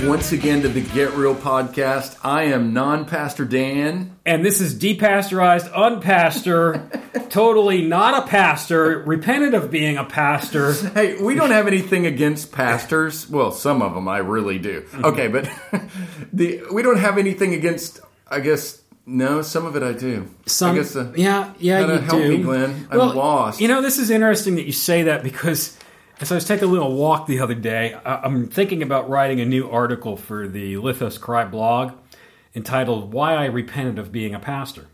back once again to the Get Real podcast. I am non Pastor Dan. And this is depasteurized, unpastor, totally not a pastor, repented of being a pastor. Hey, we don't have anything against pastors. Well, some of them I really do. Okay, but the we don't have anything against. I guess no, some of it I do. Some, I guess. Uh, yeah, yeah, you help do. me, Glenn. I'm Well, lost. You know, this is interesting that you say that because as I was taking a little walk the other day, I'm thinking about writing a new article for the Lithos Cry blog entitled "Why I Repented of Being a Pastor."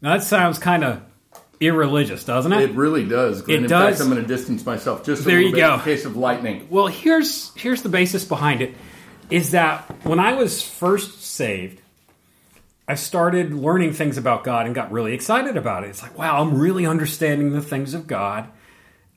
Now that sounds kind of irreligious, doesn't it? It really does. Glenn. It In does. fact, I'm going to distance myself just a There little you bit go. in case of lightning. Well, here's here's the basis behind it is that when I was first saved, I started learning things about God and got really excited about it. It's like, wow, I'm really understanding the things of God.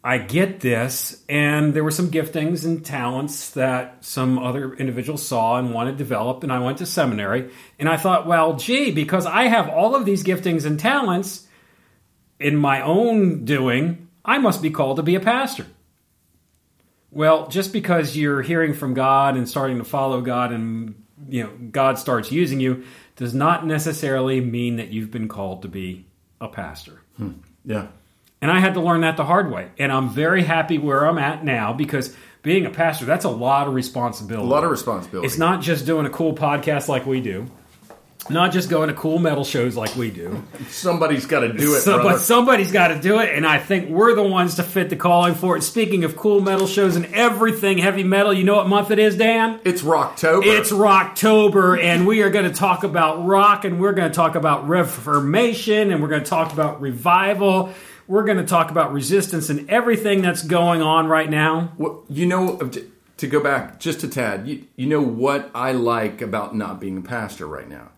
I get this, and there were some giftings and talents that some other individuals saw and wanted to develop, and I went to seminary, and I thought, well, gee, because I have all of these giftings and talents in my own doing, I must be called to be a pastor. Well, just because you're hearing from God and starting to follow God and you know God starts using you does not necessarily mean that you've been called to be a pastor. Hmm. Yeah. And I had to learn that the hard way. And I'm very happy where I'm at now because being a pastor, that's a lot of responsibility. A lot of responsibility. It's not just doing a cool podcast like we do. Not just going to cool metal shows like we do. Somebody's got to do it, So- but somebody's got to do it, and I think we're the ones to fit the calling for it. Speaking of cool metal shows and everything heavy metal, you know what month it is, Dan? it's Rocktober. It's Rocktober, and we are going to talk about rock, and we're going to talk about reformation, and we're going to talk about revival. We're going to talk about resistance and everything that's going on right now. Well, you know, uh, to go back just a tad, you, you know what I like about not being a pastor right now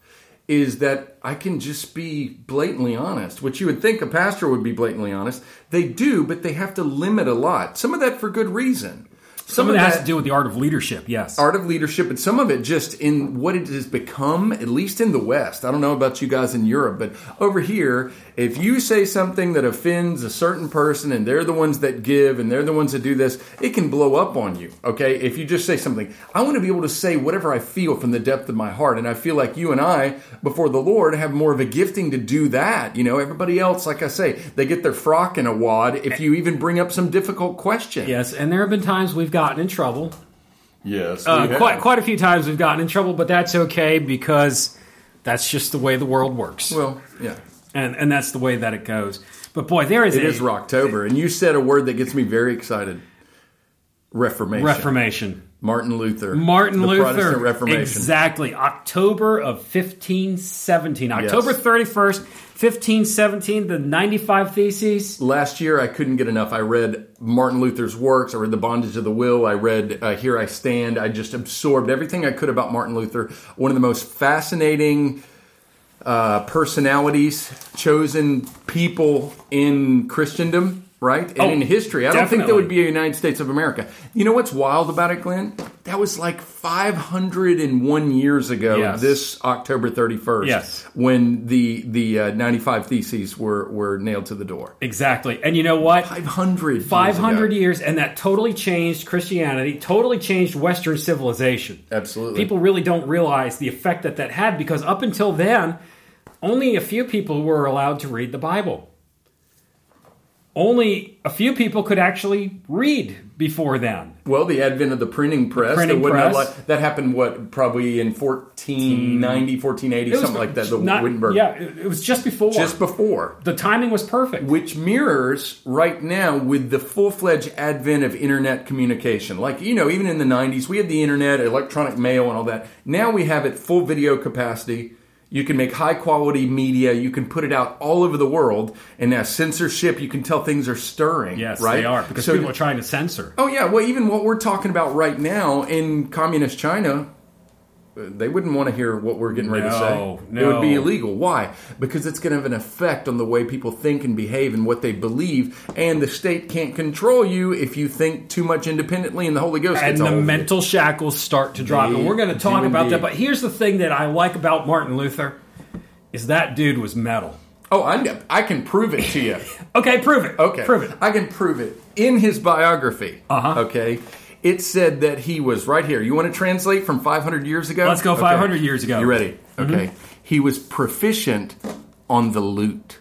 is that I can just be blatantly honest, which you would think a pastor would be blatantly honest. They do, but they have to limit a lot. Some of that for good reason. Some of that has to do with the art of leadership, yes. art of leadership, but some of it just in what it has become, at least in the West. I don't know about you guys in Europe, but over here, if you say something that offends a certain person and they're the ones that give and they're the ones that do this, it can blow up on you. Okay. If you just say something, I want to be able to say whatever I feel from the depth of my heart. And I feel like you and I, before the Lord, have more of a gifting to do that. You know, everybody else, like I say, they get their frock in a wad if you even bring up some difficult question. Yes, and there have been times we've gotten in trouble. Yes. Uh, quite quite a few times we've gotten in trouble, but that's okay because that's just the way the world works, Well, yeah. and and that's the way that it goes. But boy, there is It a is Rocktober, and you said a word that gets me very excited. Reformation. Reformation. Martin Luther. Martin the Luther. Protestant Reformation. Exactly. October of 1517. October 31st, 1517, the 95 Theses. Last year, I couldn't get enough. I read Martin Luther's works. I read The Bondage of the Will. I read uh, Here I Stand. I just absorbed everything I could about Martin Luther. One of the most fascinating uh, personalities, chosen people in Christendom, right? And Oh, in history. I don't think there would be a United States of America. You know what's wild about it, Glenn? That was like 501 years ago, Yes. this October 31st, Yes. when the the uh, 95 Theses were, were nailed to the door. Exactly. And you know what? 500 500 ago. years, and that totally changed Christianity, totally changed Western civilization. Absolutely. People really don't realize the effect that that had because up until then, only a few people were allowed to read the Bible. Only a few people could actually read before then. Well, the advent of the printing press, printing that, press. that happened, what, probably in 1490, 1480, It was something like that, the not- Wittenberg. Yeah, it it was just before. Just before. the timing was perfect. which mirrors right now with the full-fledged advent of internet communication like you know even in the 90s we had the internet electronic mail and all that now we have it full video capacity you can make high quality media. You can put it out all over the world. And now censorship you can tell things are stirring yes, right? they are because So- people are trying to censor. oh yeah. Well even what we're talking about right now in communist china they wouldn't want to hear what we're getting ready to say. No, It would be illegal. Why? Because it's going to have an effect on the way people think and behave and what they believe. And the state can't control you if you think too much independently, and the Holy Ghost and the a hold you. mental shackles start to drop. And we're going to talk do about indeed. that. But here's the thing that I like about Martin Luther is that dude was metal. Oh, I. I can prove it to you. Okay, prove it. Okay. prove it. I can prove it in his biography. Uh-huh. Okay. It said that he was right here. You want to translate from 500 years ago? Let's go 500 years ago. You ready? Okay. Mm-hmm. He was proficient on the lute.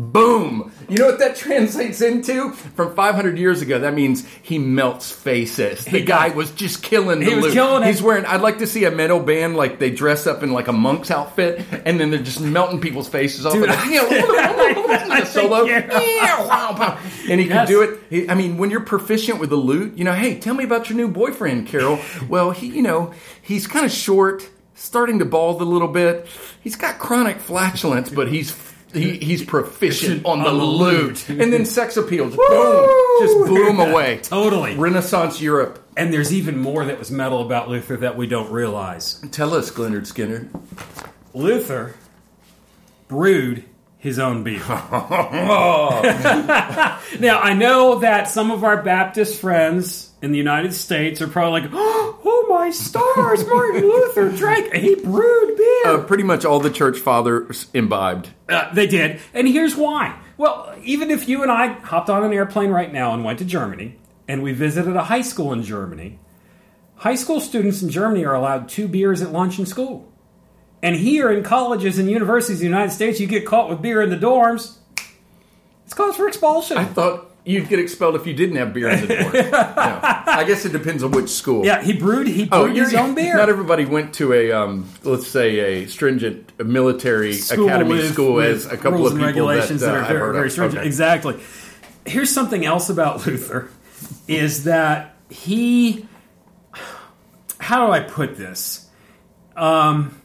Boom! You know what that translates into? From 500 years ago, that means he melts faces. The He guy was just killing the He was lute. killing it. He's wearing, I'd like to see a metal band like they dress up in like a monk's outfit and then they're just melting people's faces off. Dude, and, a solo. Yeah. And he Yes. could do it. He, I mean, when you're proficient with the lute, you know, hey, tell me about your new boyfriend, Carol. well, he, you know, he's kind of short, starting to bald a little bit. He's got chronic flatulence, but he's he, he's proficient on the On the lute. lute. And then sex appeal, just boom, just blew him away. Totally. Renaissance Europe. And there's even more that was metal about Luther that we don't realize. Tell us, Glenard Skinner. Luther brewed his own beer. now, I know that some of our Baptist friends in the United States are probably like, oh my stars, Martin Luther drank, he brewed beer. Uh, pretty much all the church fathers imbibed. Uh, they did. And here's why. Well, even if you and I hopped on an airplane right now and went to Germany, and we visited a high school in Germany, high school students in Germany are allowed two beers at lunch in school. And here in colleges and universities in the United States, you get caught with beer in the dorms, it's cause for expulsion. I thought you'd get expelled if you didn't have beer in the door. No. I guess it depends on which school. yeah, he brewed he Oh, brewed his own beer. Not everybody went to a, um, let's say, a stringent military School academy with- school with as a couple of people regulations that, that, uh, are I've very, heard very stringent. Okay. Exactly. Here's something else about Luther is that he how do I put this? Um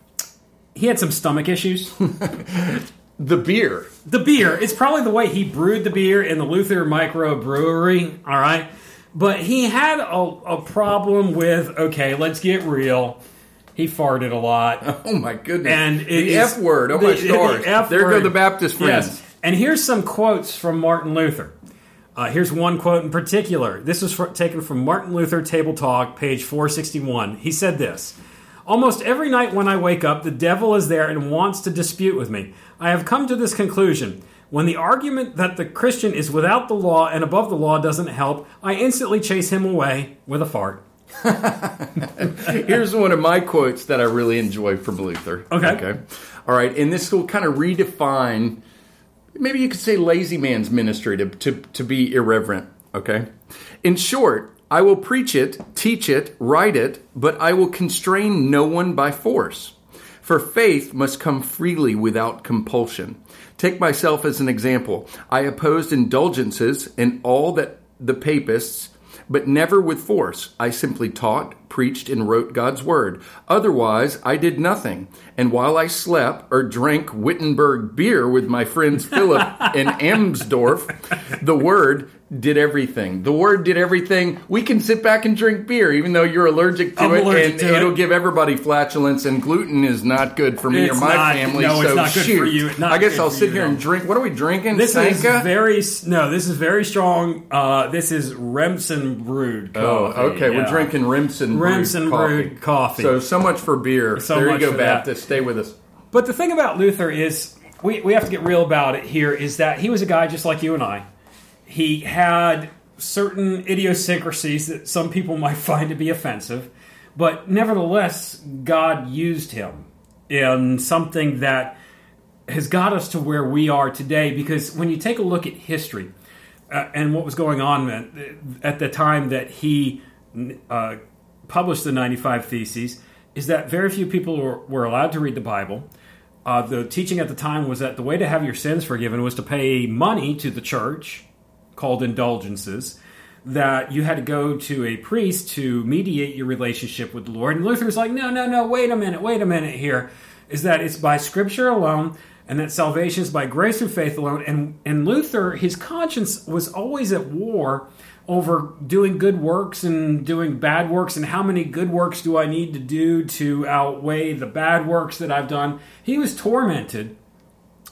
he had some stomach issues. The beer. the beer, it's probably the way he brewed the beer in the Luther Micro Brewery, all right? But he had a, a problem with, okay, let's get real. He farted a lot. Oh my goodness! And the is- F word. Oh the- my the stars! F there go the Baptist friends. Yes. And here's some quotes from Martin Luther. Uh, here's one quote in particular. This was fr- taken from Martin Luther Table Talk, page 461. He said this Almost every night when I wake up, the devil is there and wants to dispute with me. I have come to this conclusion. When the argument that the Christian is without the law and above the law doesn't help, I instantly chase him away with a fart. Here's one of my quotes that I really enjoy from Luther. Okay. Okay. All right, and this will kind of redefine. Maybe you could say lazy man's ministry to, to, to be irreverent. Okay. In short, I will preach it, teach it, write it, but I will constrain no one by force. For faith must come freely without compulsion. Take myself as an example. I opposed indulgences in all that the papists but never with force. I simply taught, preached, and wrote God's word. Otherwise, I did nothing. And while I slept or drank Wittenberg beer with my friends Philip and Amsdorf, the word did everything. The word did everything. We can sit back and drink beer, even though you're allergic to I'm it, allergic and to it'll it. give everybody flatulence. And gluten is not good for me It's or my not- family. no, so it's not good for you. Not I guess I'll sit here and drink. What are we drinking? This is very no. This is very strong. Uh, this is Remsen brewed. Oh, okay. We're drinking Remsen Remsen brewed coffee. So so much for beer. So there you go. Baptist. Stay with us. But the thing about Luther is, we, we have to get real about it here, is that he was a guy just like you and I. He had certain idiosyncrasies that some people might find to be offensive, but nevertheless, God used him in something that has got us to where we are today. Because when you take a look at history uh, and what was going on at, the time that he uh, published the 95 Theses, is that very few people were, were allowed to read the Bible. Uh, the teaching at the time was that the way to have your sins forgiven was to pay money to the church, called indulgences, that you had to go to a priest to mediate your relationship with the Lord. And Luther's like, no, no, no, wait a minute, wait a minute here. Is that it's by scripture alone, and that salvation is by grace through faith alone. And, and Luther, his conscience was always at war over doing good works and doing bad works, and how many good works do I need to do to outweigh the bad works that I've done. He was tormented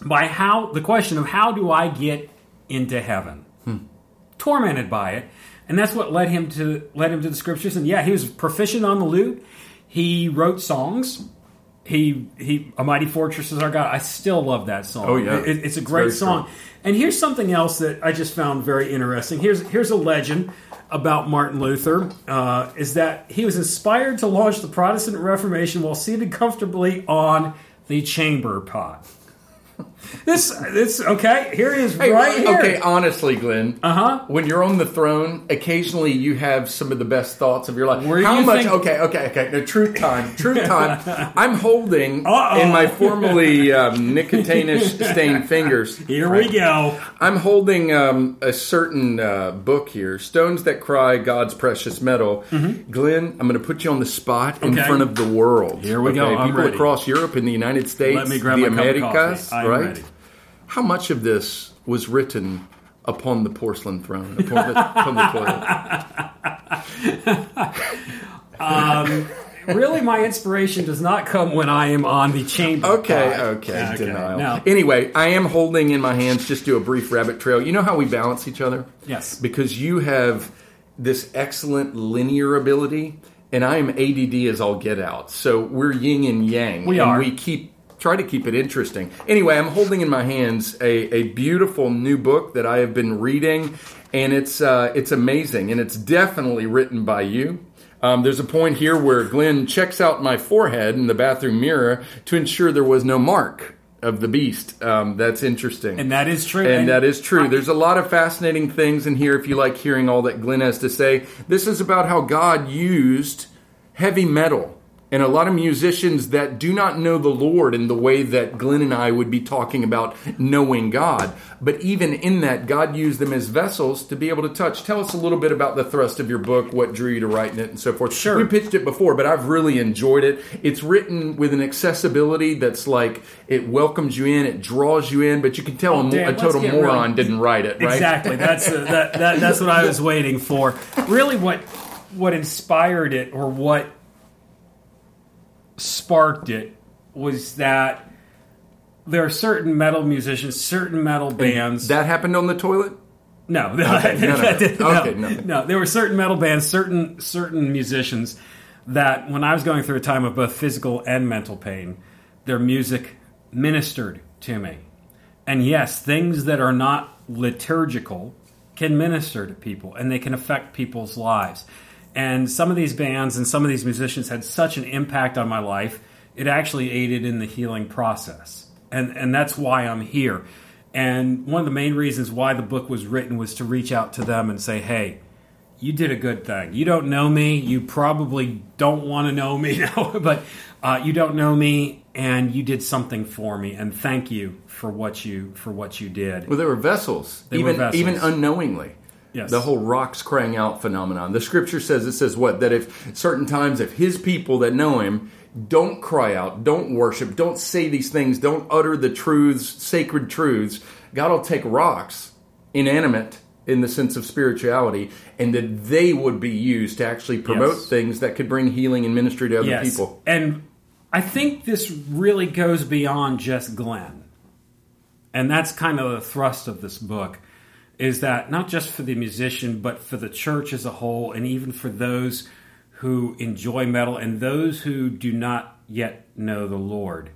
by how the question of how do I get into heaven? Tormented by it, and that's what led him to led him to the scriptures. And yeah, he was proficient on the lute. He wrote songs. he he a mighty fortress is our God. I still love that song. Oh, yeah. It- it's a great very song. And here's something else that I just found very interesting. Here's here's a legend about Martin Luther uh, is that he was inspired to launch the Protestant Reformation while seated comfortably on the chamber pot. This this okay. Here it is Hey, right here. Okay, honestly, Glenn. Uh Uh-huh. When you're on the throne, occasionally you have some of the best thoughts of your life. How you much? think- Okay, okay, okay. No, truth time. Truth time. I'm holding Uh-oh. in my formerly um, nicotinish stained fingers. Here we go. I'm holding um, a certain uh, book here, "Stones That Cry: God's Precious Metal." Glenn, I'm going to put you on the spot in Mm-hmm. Okay. front of the world. Here we go. I'm People ready. across Europe and the United States, Let me grab the my cup of Americas, coffee. I'm right? How much of this was written upon the porcelain throne, upon the, upon the toilet? Um, really, my inspiration does not come when I am on the chamber. Okay, uh, pot. okay, denial. Now, Anyway, I am holding in my hands just do a brief rabbit trail. You know how we balance each other? Yes. Because you have this excellent linear ability, and I am ADD as all get out. So we're yin and yang. We and are. We keep try to keep it interesting. Anyway, I'm holding in my hands a, a beautiful new book that I have been reading, and it's uh, it's amazing, and it's definitely written by you. Um, there's a point here where Glenn checks out my forehead in the bathroom mirror to ensure there was no mark of the beast. Um, that's interesting. and that is true. And that is true. There's a lot of fascinating things in here if you like hearing all that Glenn has to say. This is about how God used heavy metal and a lot of musicians that do not know the Lord in the way that Glenn and I would be talking about knowing God. But even in that, God used them as vessels to be able to touch. Tell us a little bit about the thrust of your book, what drew you to writing it, and so forth. Sure. We pitched it before, but I've really enjoyed it. It's written with an accessibility that's like it welcomes you in, it draws you in, but you can tell a, mo- Dan, a total moron didn't write it, right? Exactly. That's uh, that, that. That's what I was waiting for. Really, what what inspired it, or what sparked it, was that there are certain metal musicians, certain metal bands. That happened on the toilet? No, Okay, no, no. did- Okay, no. no. There were certain metal bands, certain certain musicians that when I was going through a time of both physical and mental pain, their music ministered to me. And yes, things that are not liturgical can minister to people and they can affect people's lives. And some of these bands and some of these musicians had such an impact on my life, it actually aided in the healing process. And and that's why I'm here. And one of the main reasons why the book was written was to reach out to them and say, "Hey, you did a good thing. You don't know me. You probably don't want to know me now, but uh, you don't know me, and you did something for me. And thank you for what you for what you did. Well, they were vessels, They were even vessels. even unknowingly. Yes. The whole rocks crying out phenomenon. The scripture says it says what that if certain times if his people that know him don't cry out, don't worship, don't say these things, don't utter the truths, sacred truths, God will take rocks, inanimate in the sense of spirituality, and that they would be used to actually promote Yes. things that could bring healing and ministry to other yes. people. And I think this really goes beyond just Glenn. And that's kind of the thrust of this book is that not just for the musician, but for the church as a whole, and even for those who enjoy metal and those who do not yet know the Lord.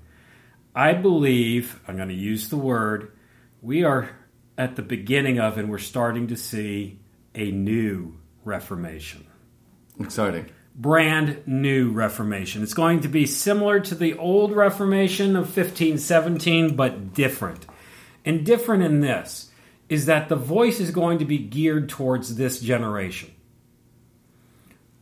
I believe, I'm going to use the word, we are at the beginning of and we're starting to see a new Reformation Exciting. brand new Reformation. It's going to be similar to the old Reformation of 1517, but different. And different in this is that the voice is going to be geared towards this generation.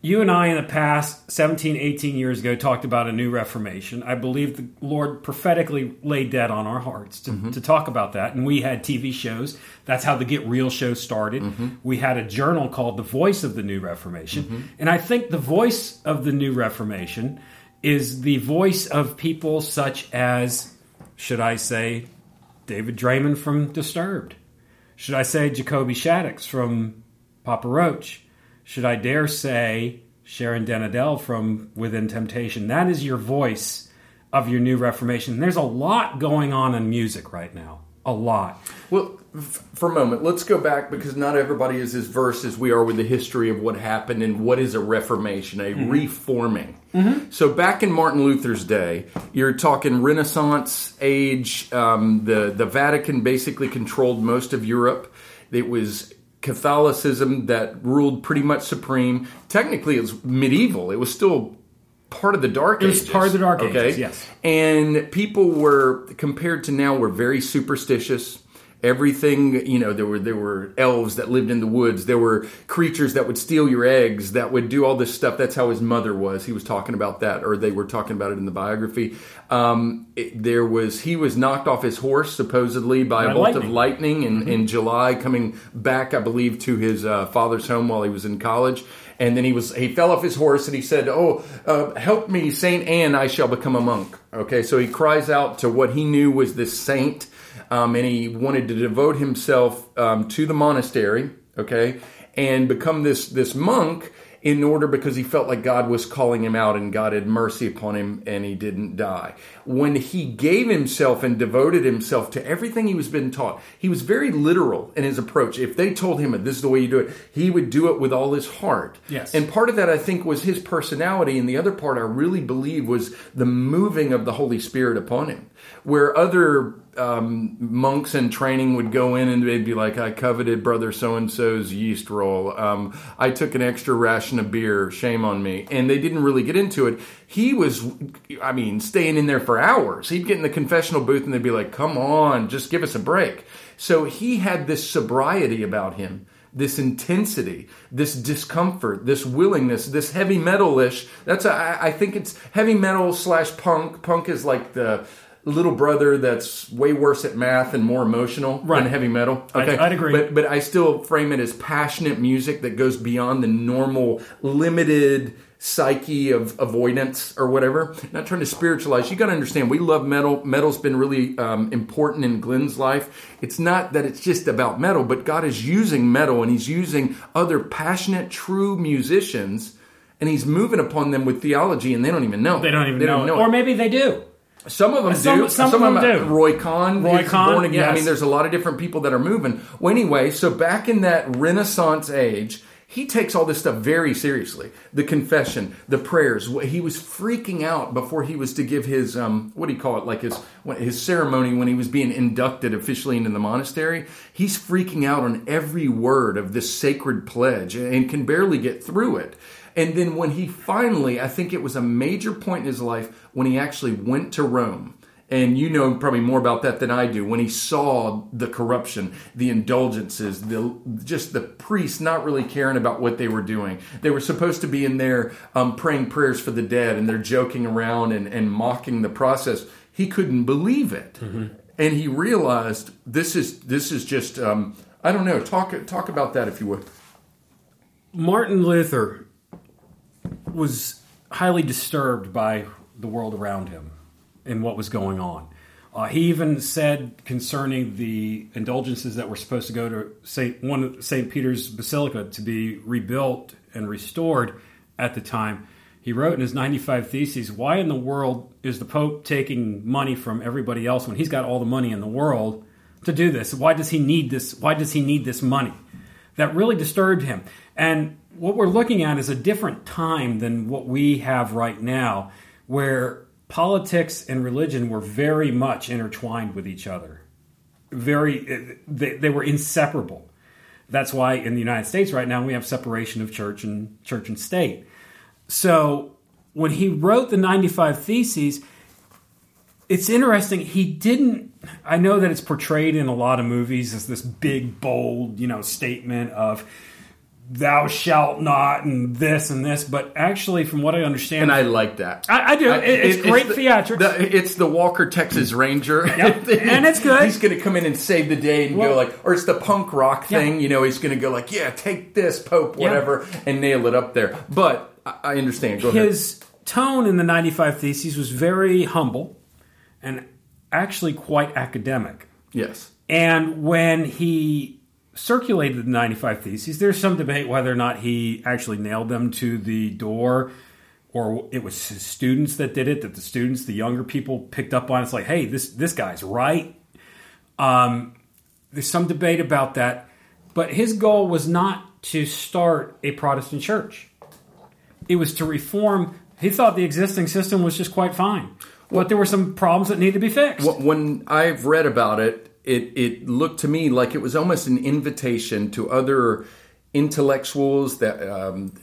You and I, in the past 17, 18 years ago, talked about a new Reformation. I believe the Lord prophetically laid that on our hearts to, mm-hmm. to talk about that. And we had TV shows. That's how the Get Real show started. Mm-hmm. We had a journal called The Voice of the New Reformation. Mm-hmm. And I think the voice of the New Reformation is the voice of people such as, should I say, David Draiman from Disturbed? Should I say Jacoby Shaddix from Papa Roach? Should I dare say Sharon den Adel from Within Temptation? That is your voice of your new Reformation. There's a lot going on in music right now. a lot. Well, for a moment, let's go back because not everybody is as versed as we are with the history of what happened and what is a reformation, a reforming. So, back in Martin Luther's day, you're talking Renaissance age. Um, the the Vatican basically controlled most of Europe. It was Catholicism that ruled pretty much supreme. Technically, it was medieval. It was still part of the Dark It was Ages. part of the Dark Ages, yes. And people were compared to now were very superstitious. Everything, you know, there were there were elves that lived in the woods. There were creatures that would steal your eggs, that would do all this stuff. That's how his mother was. He was talking about that, or they were talking about it in the biography. Um, it- there was he was knocked off his horse supposedly by a By bolt of lightning. lightning in, in July, coming back, I believe, to his uh, father's home while he was in college. And then he was he fell off his horse and he said, "Oh, uh, help me, Saint Anne! I shall become a monk." Okay, so he cries out to what he knew was this saint, um, and he wanted to devote himself um, to the monastery. Okay, and become this this monk in order because he felt like God was calling him out and God had mercy upon him and he didn't die. When he gave himself and devoted himself to everything he was been taught, he was very literal in his approach. If they told him this is the way you do it, he would do it with all his heart. Yes. And part of that I think was his personality and the other part I really believe was the moving of the Holy Spirit upon him. Where other um, monks in training would go in and they'd be like, I coveted brother so and so's yeast roll. Um, I took an extra ration of beer. Shame on me. And they didn't really get into it. He was, I mean, staying in there for hours. He'd get in the confessional booth and they'd be like, come on, just give us a break. So he had this sobriety about him this intensity, this discomfort, this willingness, this heavy metal-ish. That's a, I I think it's heavy metal slash punk. Punk is like the little brother that's way worse at math and more emotional Right. than heavy metal. Okay, I'd agree. But but I still frame it as passionate music that goes beyond the normal limited psyche of avoidance or whatever. Not trying to spiritualize. You got to understand. We love metal. Metal's been really um, important in Glenn's life. It's not that it's just about metal, but God is using metal and He's using other passionate, true musicians. And he's moving upon them with theology, and they don't even know. They don't even they know, it. Or maybe they do. Some of them Some- do. some of them do. Roy Khan, Roy Khan, born again. I mean, there's a lot of different people that are moving. Well, anyway, so back in that Renaissance age, he takes all this stuff very seriously. The confession, the prayers. He was freaking out before he was to give his um, what do you call it? Like his his ceremony when he was being inducted officially into the monastery. He's freaking out on every word of this sacred pledge and can barely get through it. And then when he finally, I think it was a major point in his life when he actually went to Rome. And you know probably more about that than I do. When he saw the corruption, the indulgences, the just the priests not really caring about what they were doing. They were supposed to be in there um, praying prayers for the dead, and they're joking around and, and mocking the process. He couldn't believe it, and he realized this is this is just um, I don't know. Talk talk about that if you would. Martin Luther was highly disturbed by the world around him and what was going on. Uh, he even said concerning the indulgences that were supposed to go to Saint one Saint Peter's Basilica to be rebuilt and restored at the time. He wrote in his 95 Theses, "Why in the world is the Pope taking money from everybody else when he's got all the money in the world to do this? Why does he need this? Why does he need this money?" That really disturbed him. And what we're looking at is a different time than what we have right now, where politics and religion were very much intertwined with each other. Very, they, they were inseparable. That's why in the United States right now we have separation of church and church and state. So when he wrote the 95 Theses, it's interesting. He didn't. I know that it's portrayed in a lot of movies as this big, bold, you know, statement of "Thou shalt not" and this and this. But actually, from what I understand, And I like that. I, I do. I- It- it's it- great the, theatrics. the- it's the Walker Texas Ranger, Yep, and it's good. He's going to come in and save the day and go like, or it's the punk rock Yeah. thing. You know, he's going to go like, yeah, take this Pope, Yeah. whatever, and nail it up there. But I, I understand. Go ahead. his tone in the 95 Theses was very humble and actually quite academic. Yes. And when he circulated the 95 Theses, there's some debate whether or not he actually nailed them to the door or it was his students that did it, that the students, the younger people picked up on. It's like, hey, this, this guy's right. Um, there's some debate about that, but his goal was not to start a Protestant church. It was to reform. He thought the existing system was just quite fine, but there were some problems that needed to be fixed. When I've read about it, it it looked to me like it was almost an invitation to other intellectuals that um,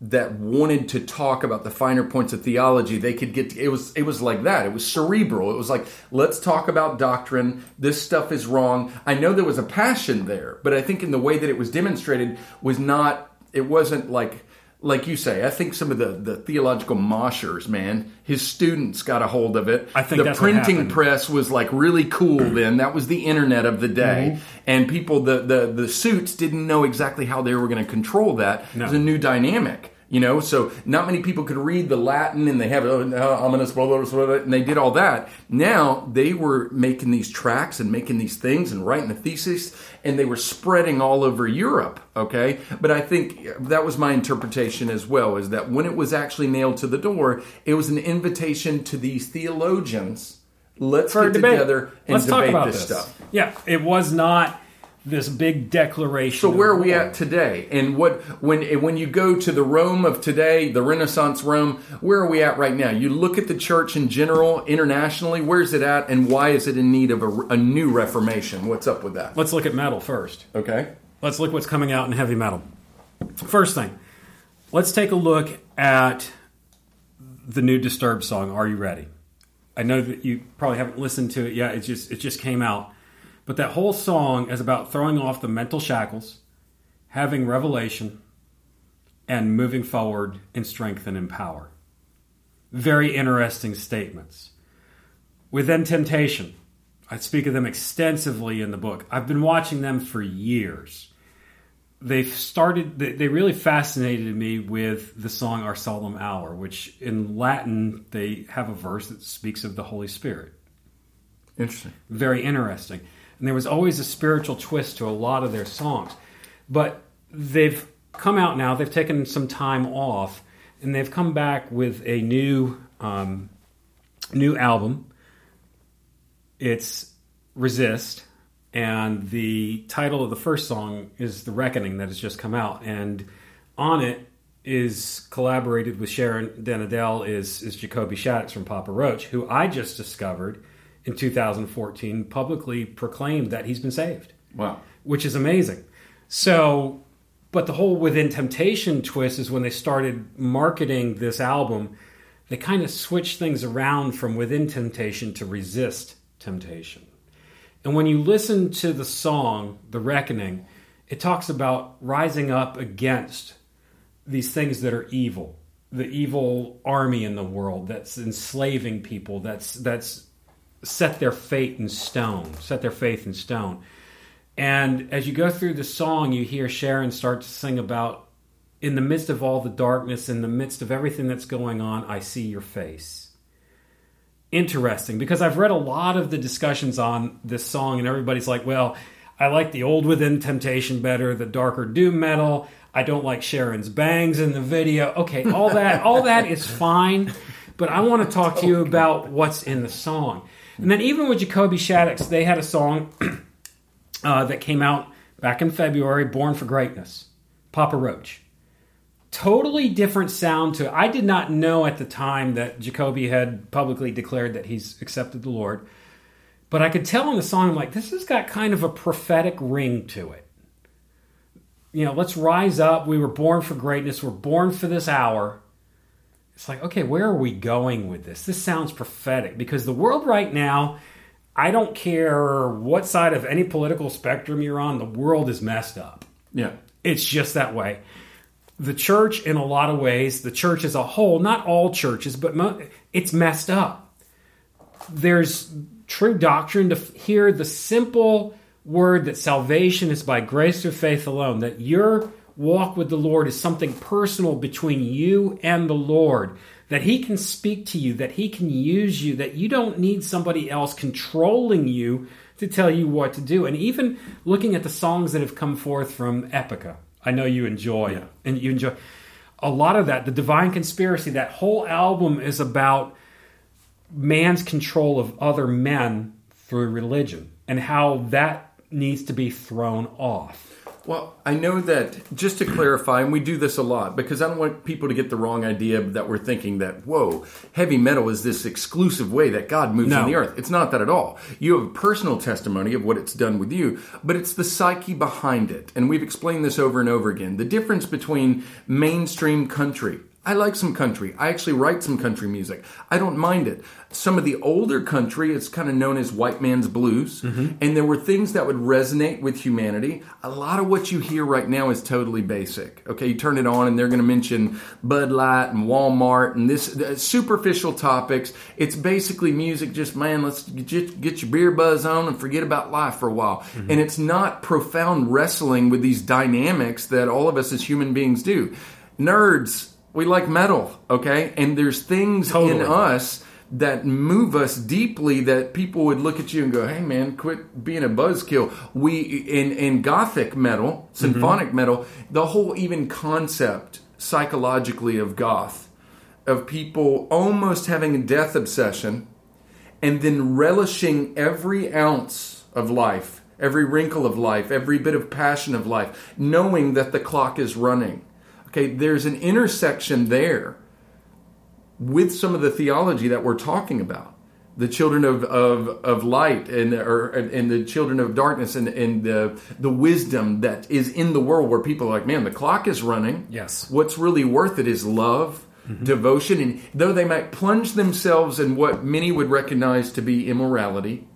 that wanted to talk about the finer points of theology. They could get it was it was like that. It was cerebral. It was like let's talk about doctrine. This stuff is wrong. I know there was a passion there, but I think in the way that it was demonstrated was not. It wasn't like like you say, I think some of the, the theological moshers, man, his students got a hold of it. I think the printing press was like really cool then. That was the internet of the day, Mm-hmm. and people the the the suits didn't know exactly how they were going to control that. It was a new dynamic. You know, so not many people could read the Latin, and they have oh, no, ominous, blah, blah, blah, blah, and they did all that. Now they were making these tracks and making these things and writing a thesis, and they were spreading all over Europe. Okay, but I think that was my interpretation as well. Is that when it was actually nailed to the door, it was an invitation to these theologians. Let's for get debate. together and Let's talk debate about this, this stuff. Yeah, it was not this big declaration. So where are we at today? And what when when you go to the Rome of today, the Renaissance Rome, where are we at right now? You look at the church in general, internationally, where's it at, and why is it in need of a, a new reformation? What's up with that? Let's look at metal first. Okay, Let's look what's coming out in heavy metal. First thing, let's take a look at the new Disturbed song. Are you ready? I know that you probably haven't listened to it yet. It just it just came out, but that whole song is about throwing off the mental shackles, having revelation, and moving forward in strength and in power. Very interesting statements. Within temptation, I speak of them extensively in the book. I've been watching them for years. They've started, they they really fascinated me with the song Our Solemn Hour, which in Latin, they have a verse that speaks of the Holy Spirit. interesting. Very interesting. And there was always a spiritual twist to a lot of their songs. But they've come out now, they've taken some time off, and they've come back with a new, um, new album. It's Resist, and the title of the first song is The Reckoning that has just come out. And on it is collaborated with Sharon den Adel is, is Jacoby Shaddix from Papa Roach, who I just discovered in 2014 publicly proclaimed that he's been saved Wow. which is amazing. So, but the whole Within Temptation twist is when they started marketing this album, they kind of switched things around from Within Temptation to Resist Temptation. And when you listen to the song, The Reckoning, it talks about rising up against these things that are evil, the evil army in the world that's enslaving people, that's that's set their fate in stone, set their faith in stone. And as you go through the song, you hear Sharon start to sing about, in the midst of all the darkness, in the midst of everything that's going on, I see your face. Interesting, because I've read a lot of the discussions on this song, and everybody's like, well, I like the old Within Temptation better, the darker doom metal. I don't like Sharon's bangs in the video. Okay, all that, all that is fine, but I want to talk to you oh, about what's in the song. And then even with Jacoby Shaddix, they had a song uh, that came out back in February, Born for Greatness, Papa Roach. Totally different sound to it. I did not know at the time that Jacoby had publicly declared that he's accepted the Lord. But I could tell in the song, I'm like, this has got kind of a prophetic ring to it. You know, let's rise up. We were born for greatness. We're born for this hour. It's like, okay, where are we going with this? This sounds prophetic because the world right now, I don't care what side of any political spectrum you're on, the world is messed up. Yeah. It's just that way. The church, in a lot of ways, the church as a whole, not all churches, but mo- it's messed up. There's true doctrine to f- hear the simple word that salvation is by grace through faith alone, that your walk with the Lord is something personal between you and the Lord, that He can speak to you, that He can use you, that you don't need somebody else controlling you to tell you what to do. And even looking at the songs that have come forth from Epica, I know you enjoy, Yeah. and you enjoy a lot of that. The Divine Conspiracy, that whole album is about man's control of other men through religion and how that needs to be thrown off. Well, I know that just to clarify, and we do this a lot because I don't want people to get the wrong idea that we're thinking that, whoa, heavy metal is this exclusive way that God moves No. on the earth. It's not that at all. You have a personal testimony of what it's done with you, but it's the psyche behind it. And we've explained this over and over again. The difference between mainstream country. I like some country. I actually write some country music. I don't mind it. Some of the older country, it's kind of known as white man's blues. And there were things that would resonate with humanity. A lot of what you hear right now is totally basic. Okay, you turn it on and they're going to mention Bud Light and Walmart and this uh, superficial topics. It's basically music, just man, let's get, get your beer buzz on and forget about life for a while. And it's not profound wrestling with these dynamics that all of us as human beings do. Nerds, we like metal, okay? And there's things in us that move us deeply that people would look at you and go, "Hey man, quit being a buzzkill." We in in gothic metal, symphonic mm-hmm. metal, the whole even concept psychologically of goth of people almost having a death obsession and then relishing every ounce of life, every wrinkle of life, every bit of passion of life, knowing that the clock is running. Okay, there's an intersection there with some of the theology that we're talking about. The children of, of, of light and or and the children of darkness and, and the the wisdom that is in the world where people are like, man, the clock is running. Yes. What's really worth it is love, mm-hmm. devotion, and though they might plunge themselves in what many would recognize to be immorality,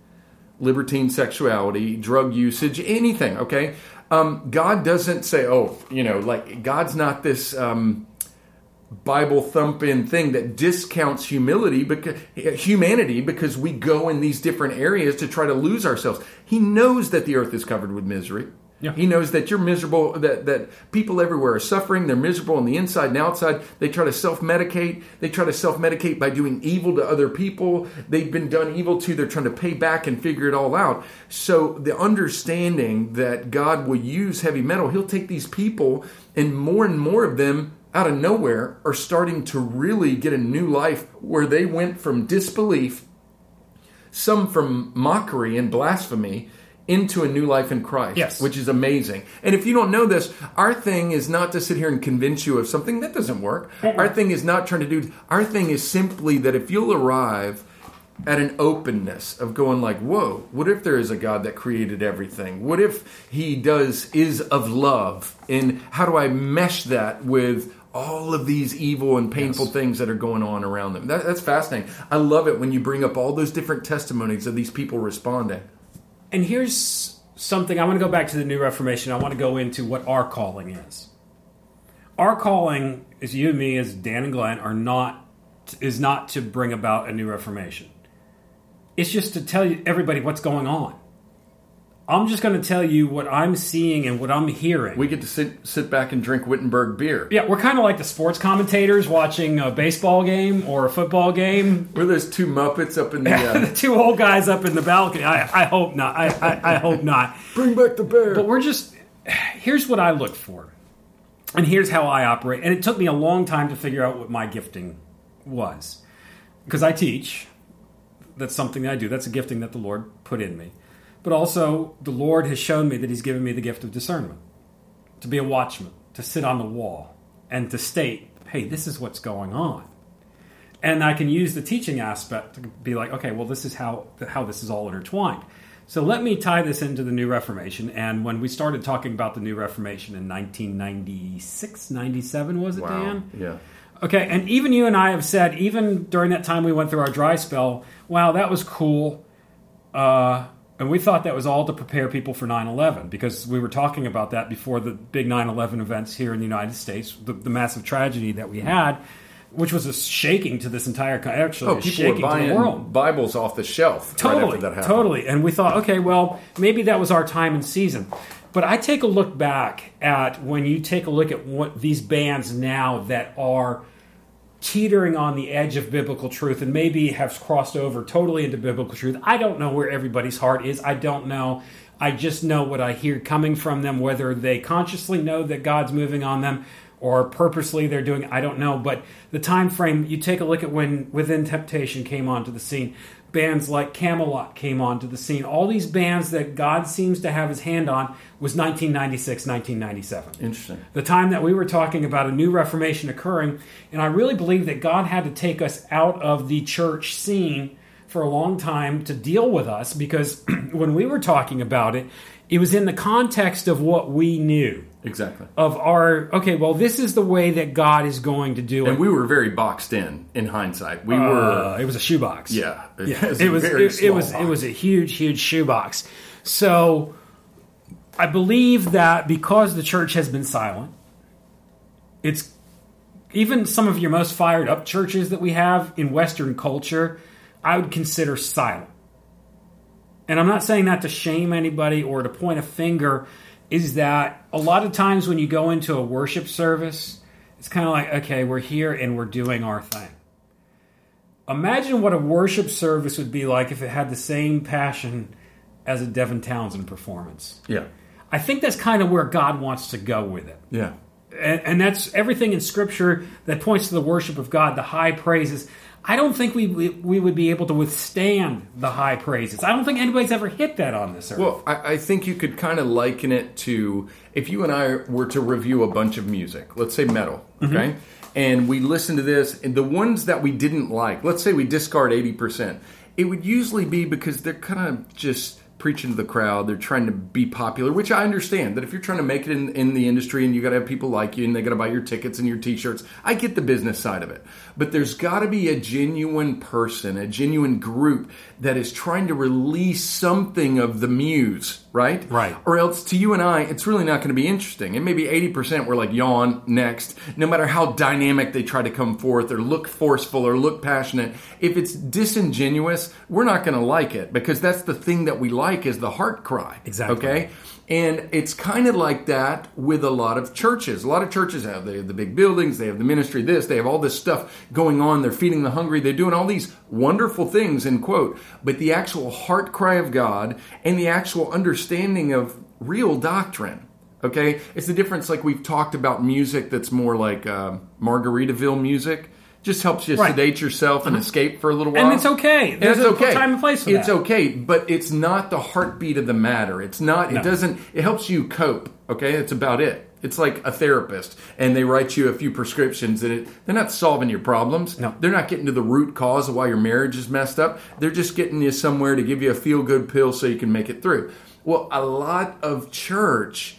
libertine sexuality, drug usage, anything, okay? Um, God doesn't say, oh, you know, like God's not this um, Bible thumping thing that discounts humility because humanity because we go in these different areas to try to lose ourselves. He knows that the earth is covered with misery. Yeah. He knows that you're miserable, that, that people everywhere are suffering. They're miserable on the inside and outside. They try to self medicate. They try to self medicate by doing evil to other people. They've been done evil to. They're trying to pay back and figure it all out. So, the understanding that God will use heavy metal, He'll take these people, and more and more of them out of nowhere are starting to really get a new life where they went from disbelief some from mockery and blasphemy into a new life in Christ, Yes. which is amazing. And if you don't know this, our thing is not to sit here and convince you of something that doesn't work. Our thing is not trying to do. Our thing is simply that if you'll arrive at an openness of going like, "Whoa, what if there is a God that created everything? What if He does is of love? And how do I mesh that with?" All of these evil and painful Yes. things that are going on around them. That, that's fascinating. I love it when you bring up all those different testimonies of these people responding. And here's something I want to go back to the New Reformation. I want to go into what our calling is. Our calling, as you and me, as Dan and Glenn, are not is not to bring about a new Reformation. It's just to tell you everybody what's going on. I'm just going to tell you what I'm seeing and what I'm hearing. We get to sit sit back and drink Wittenberg beer. yeah, we're kind of like the sports commentators watching a baseball game or a football game. We're those two Muppets up in the. Uh, the two old guys up in the balcony. I, I hope not. I, I, I hope not. Bring back the bear. But we're just here's what I look for, and here's how I operate. And it took me a long time to figure out what my gifting was, because I teach. That's something that I do. That's a gifting that the Lord put in me. But also, the Lord has shown me that He's given me the gift of discernment, to be a watchman, to sit on the wall, and to state, "Hey, this is what's going on." and I can use the teaching aspect to be like, okay, well, this is how how this is all intertwined. So let me tie this into the New Reformation. And when we started talking about the New Reformation in 1996, 97, was it, wow. Dan? Yeah. Okay, and even you and I have said, even during that time we went through our dry spell, wow, that was cool. Uh, and we thought that was all to prepare people for 9 11 because we were talking about that before the big 9 11 events here in the United States, the, the massive tragedy that we had, which was a shaking to this entire country. Actually, Oh, a people shaking were to the buying world. Bibles off the shelf right Totally, after that happened. totally. And we thought, okay, well, maybe that was our time and season. But I take a look back at when you take a look at what these bands now that are teetering on the edge of biblical truth and maybe have crossed over totally into biblical truth. I don't know where everybody's heart is. I don't know. I just know what I hear coming from them, whether they consciously know that God's moving on them or purposely they're doing I don't know, but the time frame you take a look at when Within Temptation came onto the scene, bands like Kamelot came onto the scene. All these bands that God seems to have his hand on was 1996, 1997. Interesting. The time that we were talking about a new reformation occurring, and I really believe that God had to take us out of the church scene for a long time to deal with us because when we were talking about it, it was in the context of what we knew Exactly. of our okay well this is the way that god is going to do it. And we were very boxed in in hindsight. We Uh, were, it was a shoebox. Yeah, yeah was it was it, it was it was a huge huge shoebox. So i believe that because the church has been silent it's even some of your most fired up churches that we have in western culture i would consider silent. And i'm not saying that to shame anybody or to point a finger is that a lot of times when you go into a worship service it's kind of like okay we're here and we're doing our thing Imagine what a worship service would be like if it had the same passion as a Devin Townsend performance. yeah, I think that's kind of where God wants to go with it. yeah. And, and that's everything in Scripture that points to the worship of God, the high praises. I don't think we, we, we would be able to withstand the high praises. I don't think anybody's ever hit that on this earth. Well, I, I think you could kind of liken it to if you and I were to review a bunch of music, let's say metal, Mm-hmm. okay? And we listen to this, and the ones that we didn't like, let's say we discard 80%, it would usually be because they're kind of just preaching to the crowd. They're trying to be popular, which I understand that if you're trying to make it in, in the industry and you got to have people like you and they got to buy your tickets and your t shirts, I get the business side of it. But there's got to be a genuine person, a genuine group that is trying to release something of the muse, right? Right. Or else to you and I, it's really not going to be interesting. And maybe 80% we're like, yawn, next. No matter how dynamic they try to come forth or look forceful or look passionate, if it's disingenuous, we're not going to like it because that's the thing that we like is the heart cry. Exactly. Okay? And it's kind of like that with a lot of churches. A lot of churches have they have the big buildings, they have the ministry, this, they have all this stuff going on. They're feeding the hungry, they're doing all these wonderful things, end quote. But the actual heart cry of God and the actual understanding of real doctrine. Okay, it's the difference. Like we've talked about music that's more like uh, Margaritaville music, just helps you Right. sedate yourself and uh-huh. escape for a little while. and it's okay. And There's it's a okay. time and place for it's that. okay, but it's not the heartbeat of the matter. It's not. No. It doesn't. It helps you cope. Okay, it's about it. It's like a therapist, and they write you a few prescriptions, and it, they're not solving your problems. No. they're not getting to the root cause of why your marriage is messed up. They're just getting you somewhere to give you a feel good pill so you can make it through. Well, a lot of church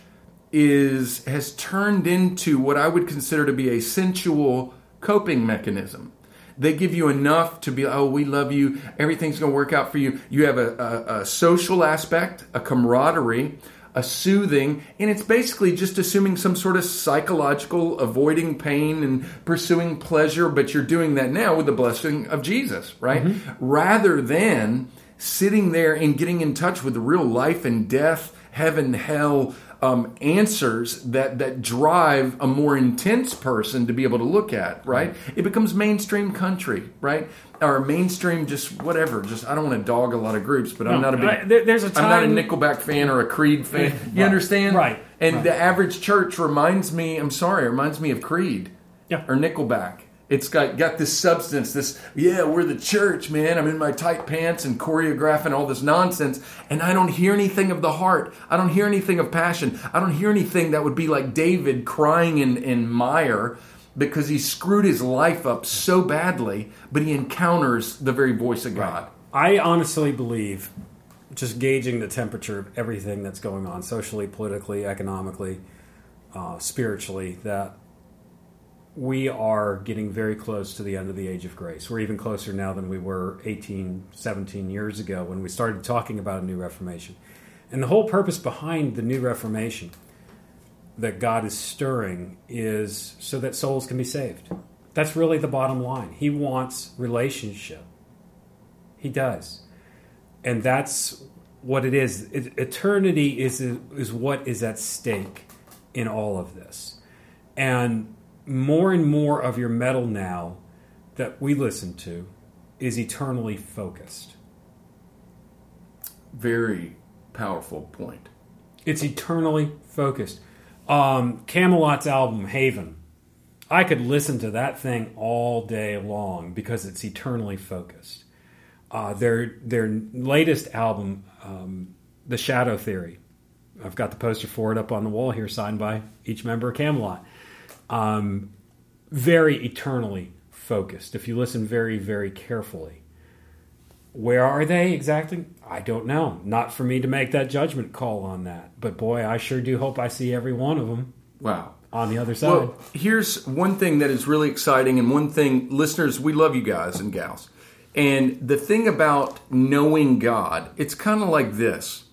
is has turned into what I would consider to be a sensual coping mechanism. They give you enough to be, oh, we love you. Everything's going to work out for you. You have a, a, a social aspect, a camaraderie, a soothing, and it's basically just assuming some sort of psychological avoiding pain and pursuing pleasure, but you're doing that now with the blessing of Jesus, right? Mm-hmm. Rather than sitting there and getting in touch with the real life and death, heaven, hell, um, answers that that drive a more intense person to be able to look at, right? It becomes mainstream country, right? Or mainstream, just whatever. Just I don't want to dog a lot of groups, but I'm not a big. I- there- there's a I'm not a Nickelback fan or a Creed fan. You Right. understand? Right. And Right. the average church reminds me. I'm sorry, it reminds me of Creed. Yeah. Or Nickelback. It's got got this substance. This yeah, we're the church, man. I'm in my tight pants and choreographing all this nonsense, and I don't hear anything of the heart. I don't hear anything of passion. I don't hear anything that would be like David crying in in mire because he screwed his life up so badly, but he encounters the very voice of God. I honestly believe, just gauging the temperature of everything that's going on socially, politically, economically, uh, spiritually, that we are getting very close to the end of the age of grace. We're even closer now than we were 18, 17 years ago when we started talking about a new Reformation. And the whole purpose behind the new Reformation that God is stirring is so that souls can be saved. That's really the bottom line. He wants relationship. He does. And that's what it is. It, eternity is is what is at stake in all of this. And more and more of your metal now that we listen to is eternally focused. Very powerful point. It's eternally focused. Um, Kamelot's album Haven I could listen to that thing all day long because it's eternally focused. Uh, their their latest album, um, The Shadow Theory. I've got the poster for it up on the wall here, signed by each member of Camelot. Um, very eternally focused. If you listen very very carefully, where are they exactly? I don't know. Not for me to make that judgment call on that. But boy, I sure do hope I see every one of them. Wow. On the other side. Well, here's one thing that is really exciting, and one thing, listeners, we love you guys and gals. And the thing about knowing God, it's kind of like this.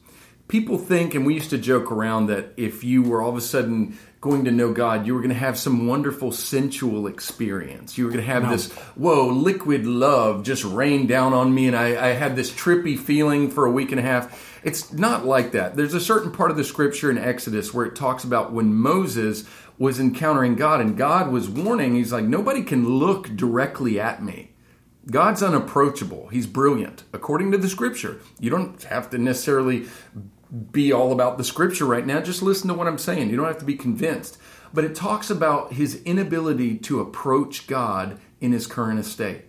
People think, and we used to joke around that if you were all of a sudden going to know God, you were going to have some wonderful sensual experience. You were going to have no. this, whoa, liquid love just rain down on me, and I, I had this trippy feeling for a week and a half. It's not like that. There's a certain part of the scripture in Exodus where it talks about when Moses was encountering God and God was warning, he's like, nobody can look directly at me. God's unapproachable. He's brilliant. According to the scripture, you don't have to necessarily be all about the scripture right now. Just listen to what I'm saying. You don't have to be convinced. But it talks about his inability to approach God in his current estate.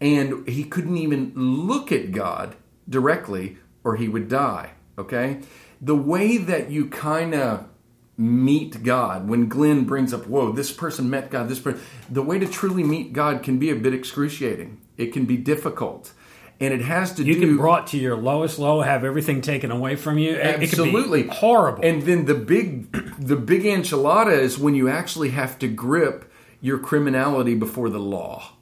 And he couldn't even look at God directly or he would die. Okay? The way that you kind of meet God, when Glenn brings up, whoa, this person met God, this person, the way to truly meet God can be a bit excruciating. It can be difficult and it has to you do. You can brought to your lowest low, have everything taken away from you. Absolutely horrible. And then the big, the big enchilada is when you actually have to grip your criminality before the law.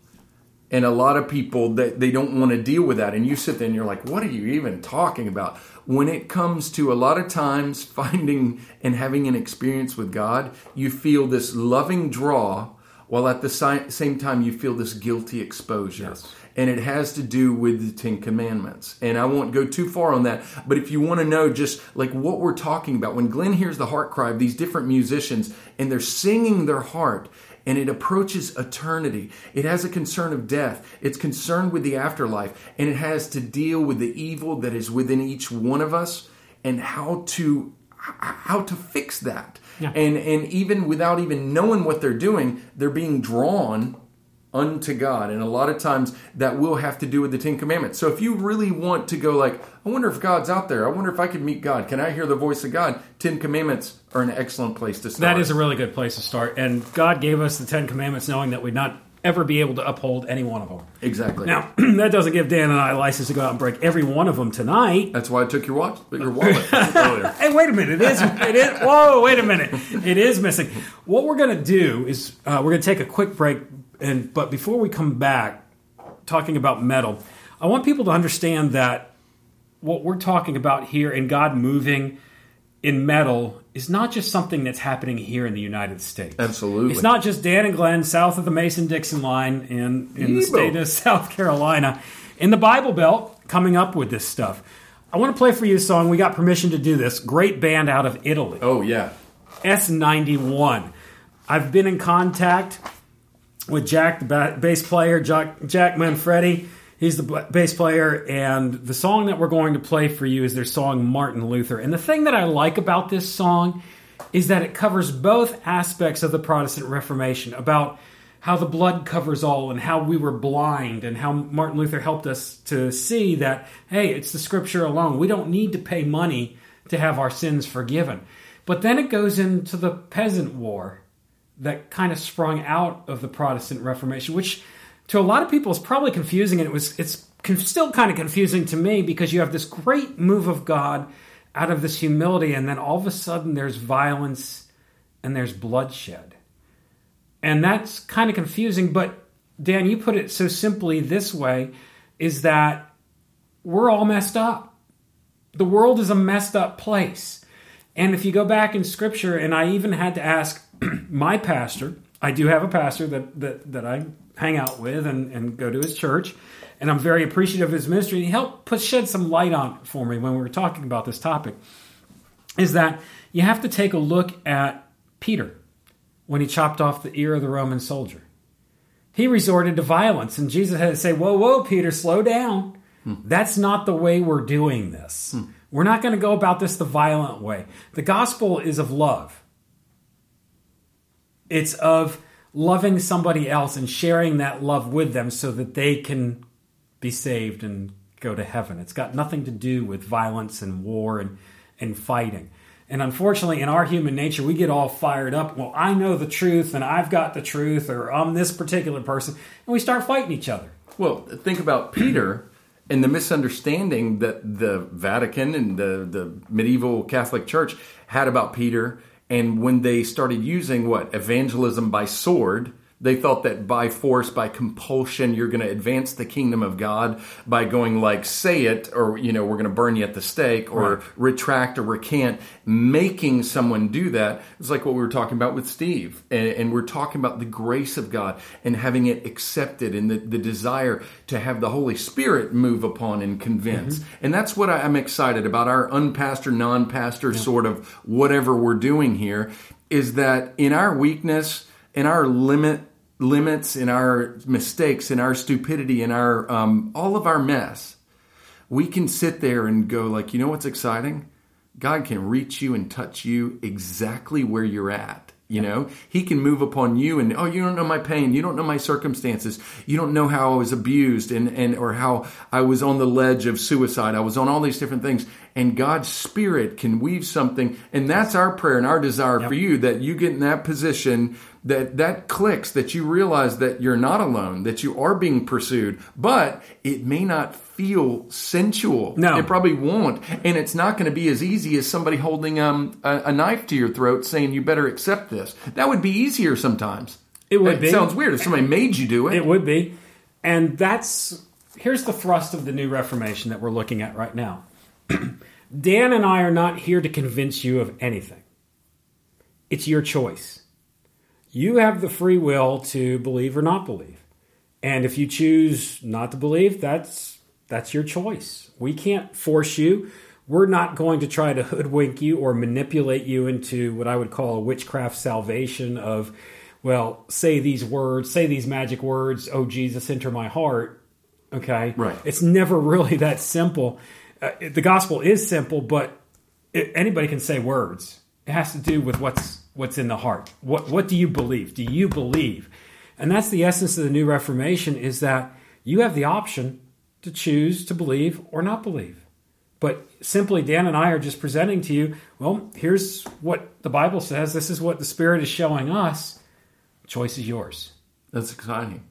And a lot of people that they don't want to deal with that, and you sit there and you're like, "What are you even talking about?" When it comes to a lot of times finding and having an experience with God, you feel this loving draw, while at the same time you feel this guilty exposure. Yes and it has to do with the Ten Commandments. And I won't go too far on that, but if you want to know just like what we're talking about, when Glenn hears the heart cry of these different musicians and they're singing their heart, and it approaches eternity. It has a concern of death. It's concerned with the afterlife, and it has to deal with the evil that is within each one of us and how to how to fix that. Yeah. And and even without even knowing what they're doing, they're being drawn unto God. And a lot of times that will have to do with the Ten Commandments. So if you really want to go like, I wonder if God's out there. I wonder if I could meet God. Can I hear the voice of God? Ten Commandments are an excellent place to start. That is a really good place to start. And God gave us the Ten Commandments knowing that we'd not ever be able to uphold any one of them. Exactly. Now, that doesn't give Dan and I a license to go out and break every one of them tonight. That's why I took your watch, your wallet earlier. hey, wait a minute! It is. It is. Whoa! Wait a minute! It is missing. What we're going to do is uh, we're going to take a quick break and but before we come back talking about metal, I want people to understand that what we're talking about here in God moving in metal is not just something that's happening here in the United States. Absolutely. It's not just Dan and Glenn south of the Mason Dixon line in, in the state of South Carolina. In the Bible Belt, coming up with this stuff. I want to play for you a song. We got permission to do this. Great band out of Italy. Oh, yeah. S91. I've been in contact with Jack, the bass player, Jack, Jack Manfredi. He's the bass player, and the song that we're going to play for you is their song Martin Luther. And the thing that I like about this song is that it covers both aspects of the Protestant Reformation about how the blood covers all and how we were blind and how Martin Luther helped us to see that, hey, it's the scripture alone. We don't need to pay money to have our sins forgiven. But then it goes into the peasant war that kind of sprung out of the Protestant Reformation, which to a lot of people is probably confusing, and it was it's still kind of confusing to me because you have this great move of God out of this humility, and then all of a sudden there's violence and there's bloodshed, and that's kind of confusing. But Dan, you put it so simply this way: is that we're all messed up. The world is a messed up place. And if you go back in scripture, and I even had to ask my pastor, I do have a pastor that, that, that I hang out with and, and go to his church, and I'm very appreciative of his ministry. He helped put shed some light on it for me when we were talking about this topic. Is that you have to take a look at Peter when he chopped off the ear of the Roman soldier. He resorted to violence, and Jesus had to say, Whoa, whoa, Peter, slow down. Hmm. That's not the way we're doing this. Hmm. We're not going to go about this the violent way. The gospel is of love. It's of loving somebody else and sharing that love with them so that they can be saved and go to heaven. It's got nothing to do with violence and war and, and fighting. And unfortunately, in our human nature, we get all fired up. Well, I know the truth and I've got the truth, or I'm this particular person. And we start fighting each other. Well, think about Peter and the misunderstanding that the Vatican and the, the medieval Catholic Church had about Peter. And when they started using what? Evangelism by sword they thought that by force, by compulsion, you're going to advance the kingdom of God by going like, say it, or, you know, we're going to burn you at the stake, or right. retract or recant. Making someone do that is like what we were talking about with Steve. And, and we're talking about the grace of God and having it accepted and the, the desire to have the Holy Spirit move upon and convince. Mm-hmm. And that's what I'm excited about our unpastor, non pastor yeah. sort of whatever we're doing here is that in our weakness, in our limit limits, in our mistakes, in our stupidity, in our um, all of our mess, we can sit there and go like, you know what's exciting? God can reach you and touch you exactly where you're at. You know, he can move upon you and oh, you don't know my pain, you don't know my circumstances, you don't know how I was abused and and or how I was on the ledge of suicide. I was on all these different things, and God's Spirit can weave something, and that's our prayer and our desire yep. for you that you get in that position that that clicks that you realize that you're not alone that you are being pursued but it may not feel sensual. No. It probably won't and it's not going to be as easy as somebody holding um, a, a, knife to your throat saying you better accept this. That would be easier sometimes. It would it be. sounds weird if somebody made you do it. It would be. And that's here's the thrust of the new reformation that we're looking at right now dan and i are not here to convince you of anything it's your choice you have the free will to believe or not believe. And if you choose not to believe, that's that's your choice. We can't force you. We're not going to try to hoodwink you or manipulate you into what I would call a witchcraft salvation of, well, say these words, say these magic words, oh Jesus, enter my heart. Okay? Right. It's never really that simple. Uh, the gospel is simple, but it, anybody can say words. It has to do with what's what's in the heart. What what do you believe? Do you believe? And that's the essence of the new reformation is that you have the option to choose to believe or not believe. But simply Dan and I are just presenting to you, well, here's what the Bible says, this is what the Spirit is showing us. Choice is yours. That's exciting.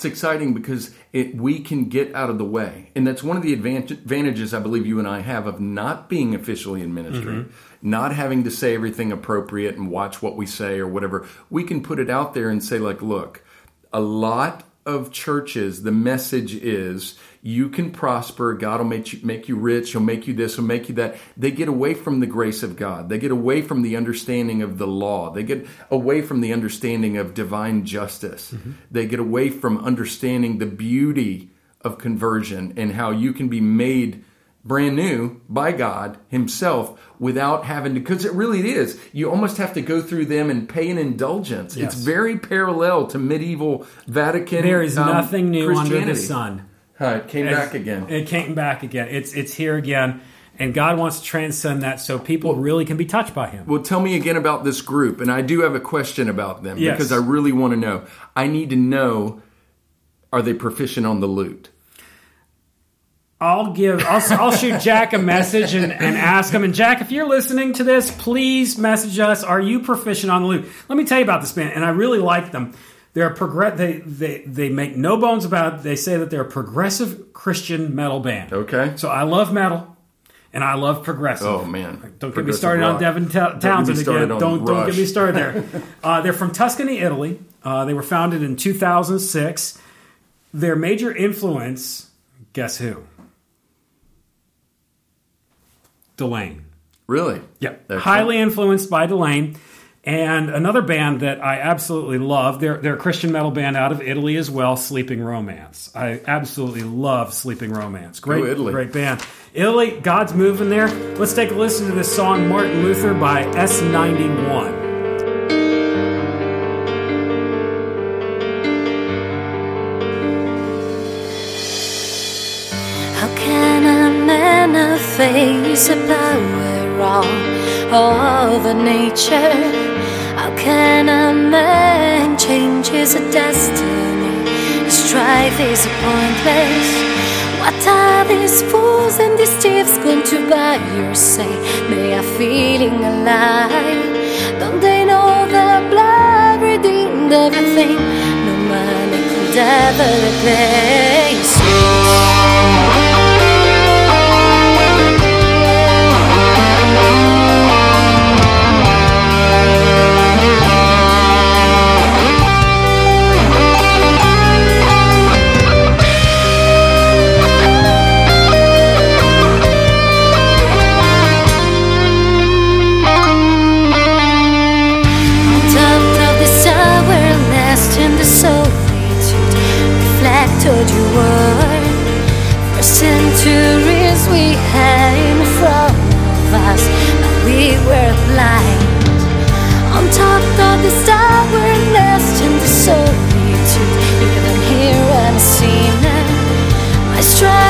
It's exciting because it, we can get out of the way. And that's one of the advantages I believe you and I have of not being officially in ministry. Mm-hmm not having to say everything appropriate and watch what we say or whatever. We can put it out there and say, like, look, a lot of churches, the message is you can prosper. God will make you, make you rich. He'll make you this. He'll make you that. They get away from the grace of God. They get away from the understanding of the law. They get away from the understanding of divine justice. Mm-hmm. They get away from understanding the beauty of conversion and how you can be made brand new by God Himself without having to, because it really is. You almost have to go through them and pay an indulgence. Yes. It's very parallel to medieval Vatican. There is um, nothing new under the sun. Uh, it came As, back again. It came back again. It's it's here again. And God wants to transcend that so people really can be touched by Him. Well, tell me again about this group. And I do have a question about them yes. because I really want to know. I need to know are they proficient on the lute? I'll give I'll, I'll shoot Jack a message and, and ask him. And Jack, if you're listening to this, please message us. Are you proficient on the lute? Let me tell you about this band, and I really like them. They're a progress. They, they they make no bones about it. They say that they're a progressive Christian metal band. Okay. So I love metal, and I love progressive. Oh man! Don't get me started rock. on Devin Ta- Townsend again. Don't don't get me started there. uh, they're from Tuscany, Italy. Uh, they were founded in 2006. Their major influence, guess who? Delain. Really? Yeah. Highly influenced by Delain. And another band that I absolutely love, they're, they're a Christian metal band out of Italy as well, Sleeping Romance. I absolutely love Sleeping Romance. Great, Italy. great band. Italy, God's moving there. Let's take a listen to this song, Martin Luther by S91. Face a power of all the nature. How can a man change? his is destiny. Strife is pointless. What are these fools and these thieves going to buy your say? They are feeling alive. Don't they know the blood redeemed everything? No money could ever replace. Centuries we had in front of us, but we were blind. On top of this tower, nest in the solitude, here I'm a sinner. I struggle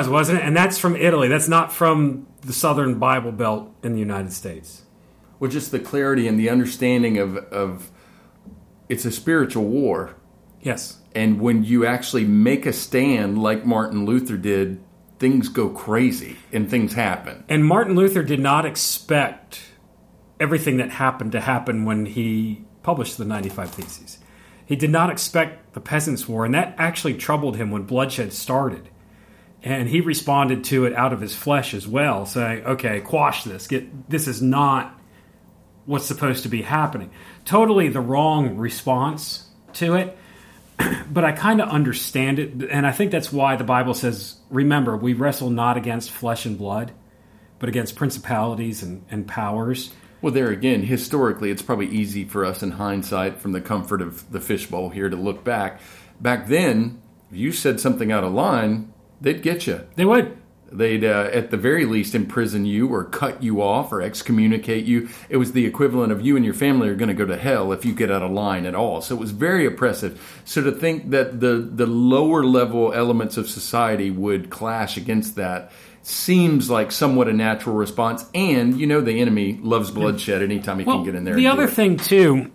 was, wasn't it? And that's from Italy. That's not from the Southern Bible Belt in the United States. Well, just the clarity and the understanding of, of it's a spiritual war. Yes. And when you actually make a stand like Martin Luther did, things go crazy and things happen. And Martin Luther did not expect everything that happened to happen when he published the 95 Theses. He did not expect the Peasants' War, and that actually troubled him when bloodshed started. And he responded to it out of his flesh as well, saying, "Okay, quash this. Get this is not what's supposed to be happening." Totally the wrong response to it. but I kind of understand it, and I think that's why the Bible says, "Remember, we wrestle not against flesh and blood, but against principalities and, and powers." Well, there again, historically, it's probably easy for us in hindsight, from the comfort of the fishbowl here, to look back. Back then, if you said something out of line, they'd get you. They would. They'd, uh, at the very least, imprison you or cut you off or excommunicate you. It was the equivalent of you and your family are going to go to hell if you get out of line at all. So it was very oppressive. So to think that the, the lower level elements of society would clash against that seems like somewhat a natural response. And you know, the enemy loves bloodshed anytime he Well, can get in there. the other thing too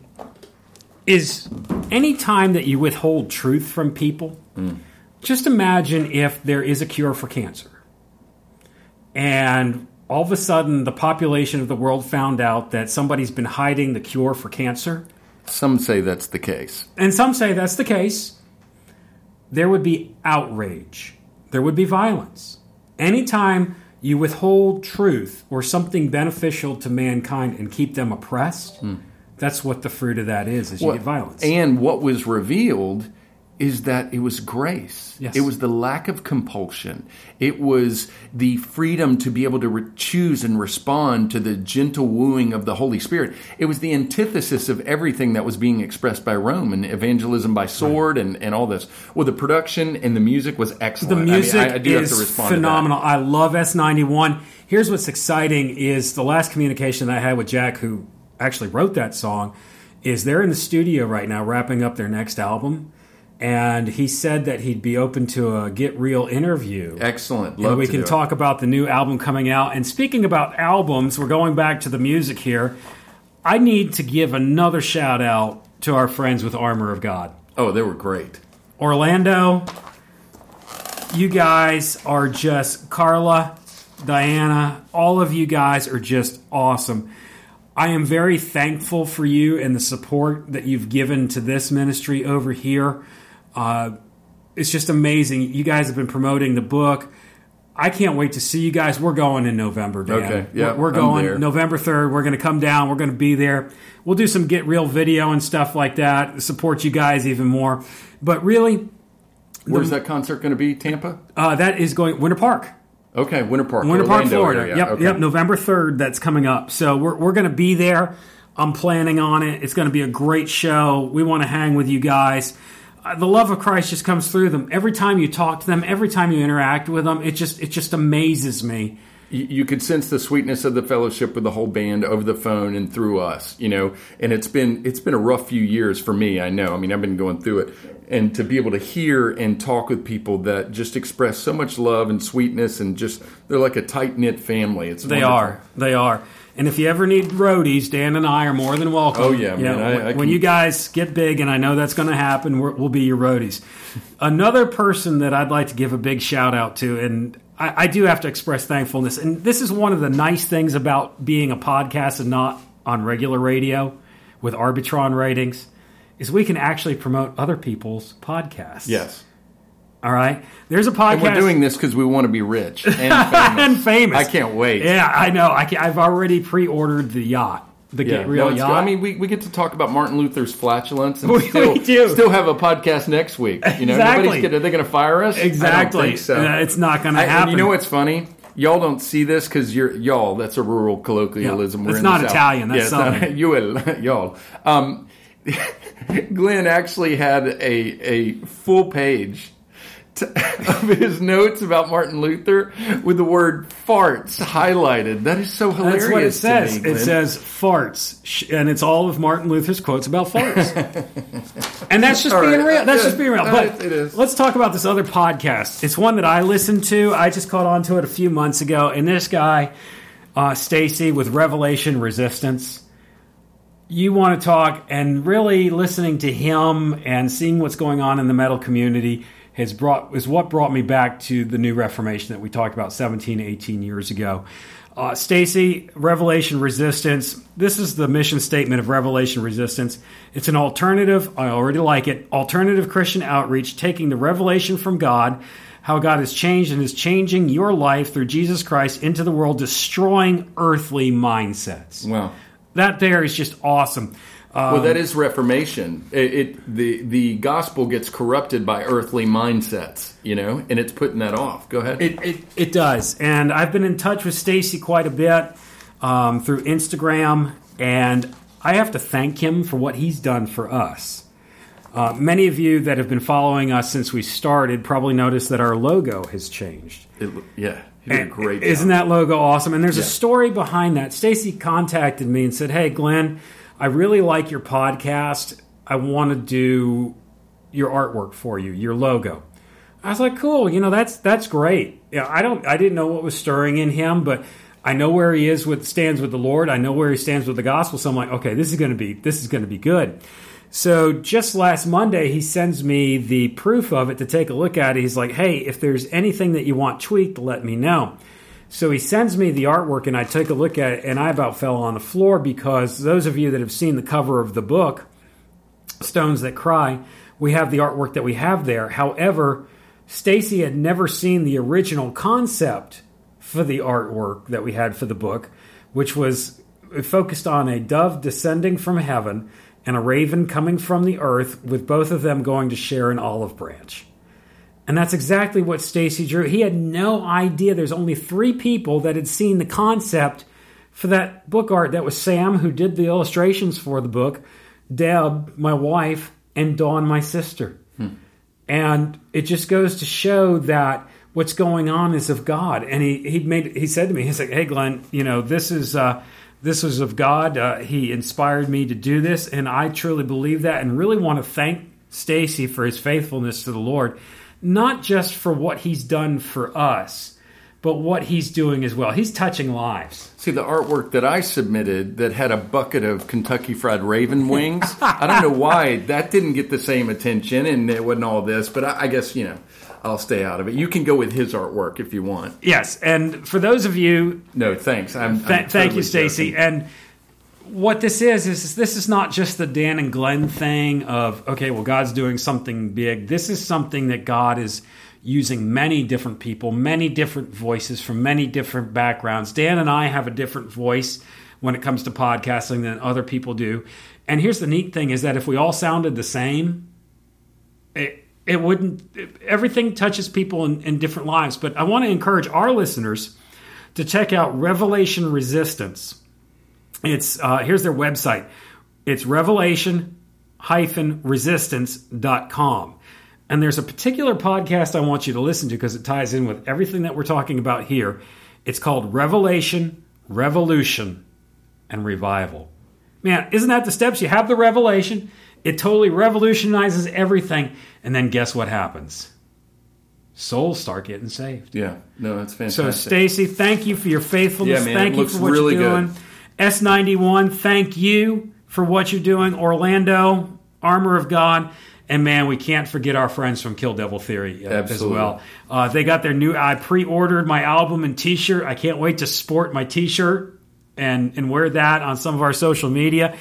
is any time that you withhold truth from people, Mm. Just imagine if there is a cure for cancer, and all of a sudden the population of the world found out that somebody's been hiding the cure for cancer, Some say that's the case. and some say that's the case. There would be outrage. There would be violence. Anytime you withhold truth or something beneficial to mankind and keep them oppressed, hmm. that's what the fruit of that is, is you Well, get violence. And what was revealed is that it was grace. Yes. It was the lack of compulsion. It was the freedom to be able to re- choose and respond to the gentle wooing of the Holy Spirit. It was the antithesis of everything that was being expressed by Rome and evangelism by sword and, and all this. Well, the production and the music was excellent. the I mean, music I, I do is have to respond to phenomenal. I love S91. Here's what's exciting is the last communication that I had with Jack, who actually wrote that song, is they're in the studio right now wrapping up their next album. And he said that he'd be open to a Get Real interview. Excellent. Love and we can talk about the new album coming out. And speaking about albums, we're going back to the music here. I need to give another shout out to our friends with Armor of God. Oh, they were great. Orlando, you guys are just Carla, Diana, all of you guys are just awesome. I am very thankful for you and the support that you've given to this ministry over here. Uh, it's just amazing. You guys have been promoting the book. I can't wait to see you guys. We're going in November, Dan. Okay, yeah, we're, we're going there. November third. We're going to come down. We're going to be there. We'll do some get real video and stuff like that. Support you guys even more. But really, Where's that concert going to be? Tampa? uh, that is going Winter Park. Okay, Winter Park. Winter Park, Orlando Florida. area. Yep, Okay. yep. November third. That's coming up. So we're we're going to be there. I'm planning on it. It's going to be a great show. We want to hang with you guys. Uh, the love of Christ just comes through them every time you talk to them. Every time you interact with them, it just it just amazes me. you could sense the sweetness of the fellowship with the whole band over the phone and through us you know and it's been it's been a rough few years for me i know i mean i've been going through it and to be able to hear and talk with people that just express so much love and sweetness and just they're like a tight-knit family it's They wonderful. are. They are. And if you ever need roadies, Dan and I are more than welcome. Oh, yeah, man. I- when, I when can- you guys get big, and I know that's going to happen, we're, we'll be your roadies. Another person that I'd like to give a big shout out to, and I, I do have to express thankfulness, and this is one of the nice things about being a podcast and not on regular radio with Arbitron ratings, is we can actually promote other people's podcasts. yes All right. There's a podcast. and we're doing this because we want to be rich and famous. and famous. i can't wait Yeah, I know. I can, I've already pre-ordered the yacht, the Yeah, Get Real no, yacht. good. I mean, we, we get to talk about Martin Luther's flatulence and We- still, we do. still have a podcast next week. You know, Exactly. nobody's gonna, are they going to fire us? I don't exactly. think so. It's not going to I- happen. you know what's funny? Y'all don't see this because you're y'all. That's a rural colloquialism. Yeah, We're it's in not the South. Italian, that's yeah, it's not- you will, y'all. Um, Glenn actually had a a full page to, of his notes about Martin Luther with the word farts highlighted. That is so hilarious. That's what it says. me, it says farts, and it's all of Martin Luther's quotes about farts. and that's just All being right. real. That's Yeah, just being real. But it is. let's talk about this other podcast. It's one that I listened to. I just caught on to it a few months ago, and this guy, uh, Stacy, with Revelation Resistance. You want to talk, and really listening to him and seeing what's going on in the metal community has brought is what brought me back to the new Reformation that we talked about 17, 18 years ago. Uh, Stacy, Revelation Resistance. This is the mission statement of Revelation Resistance. It's an alternative. I already like it. Alternative Christian outreach, taking the revelation from God, how God has changed and is changing your life through Jesus Christ into the world, destroying earthly mindsets. Wow. That there is just awesome. Uh, Well, that is Reformation. It, it the the gospel gets corrupted by earthly mindsets, you know, and it's putting that off. Go ahead. It, it, it does. And I've been in touch with Stacy quite a bit. um, through Instagram, and I have to thank him for what he's done for us. Uh, many of you that have been following us since we started probably noticed that our logo has changed. It, yeah, great Isn't job. that logo awesome? And there's a story behind that. Stacy contacted me and said, "Hey, Glenn, I really like your podcast. I want to do your artwork for you, your logo." I was like, "Cool, you know that's that's great." Yeah, I don't, I didn't know what was stirring in him, but I know where he is with stands with the Lord. I know where he stands with the gospel. So I'm like, okay, this is to be this is going to be good. So just last Monday, he sends me the proof of it to take a look at it. He's like, hey, if there's anything that you want tweaked, let me know. So he sends me the artwork, and I take a look at it, and I about fell on the floor because those of you that have seen the cover of the book, Stones That Cry, we have the artwork that we have there. However, Stacy had never seen the original concept for the artwork that we had for the book, which was focused on a dove descending from heaven and a raven coming from the earth, with both of them going to share an olive branch. And that's exactly what Stacy drew. He had no idea there's only three people that had seen the concept for that book art. That was Sam, who did the illustrations for the book, Deb, my wife, and Dawn, my sister. And it just goes to show that what's going on is of God. And he he made he said to me, he's like, "Hey, Glenn, you know this is uh, this was of God. Uh, he inspired me to do this, and I truly believe that, and really want to thank Stacy for his faithfulness to the Lord, not just for what he's done for us." But what he's doing as well. He's touching lives. See, the artwork that I submitted that had a bucket of Kentucky Fried Raven wings, I don't know why that didn't get the same attention and it wasn't all this, but I, I guess, you know, I'll stay out of it. You can go with his artwork if you want. Yes, and for those of you No, thanks. I'm, Th- I'm thank totally you, Stacy. And what this is is this is not just the Dan and Glenn thing of okay, well, God's doing something big. This is something that God is using many different people, many different voices from many different backgrounds. Dan and I have a different voice when it comes to podcasting than other people do. And here's the neat thing: is that if we all sounded the same, it, it wouldn't everything touches people in, in different lives but i want to encourage our listeners to check out revelation resistance it's uh, here's their website it's revelation resistance.com and there's a particular podcast i want you to listen to because it ties in with everything that we're talking about here it's called revelation revolution and revival Man, isn't that the steps? You have the revelation, it totally revolutionizes everything, and then guess what happens? Souls start getting saved. Yeah, no, that's fantastic. So. Stacy, thank you for your faithfulness. Yeah, man, thank it you looks for what really you're doing. good. S91, thank you for what you're doing. Orlando, Armor of God. And man, we can't forget our friends from Kill Devil Theory uh, as well. Uh, they got their new. I pre-ordered my album and T-shirt. I can't wait to sport my T-shirt and and wear that on some of our social media.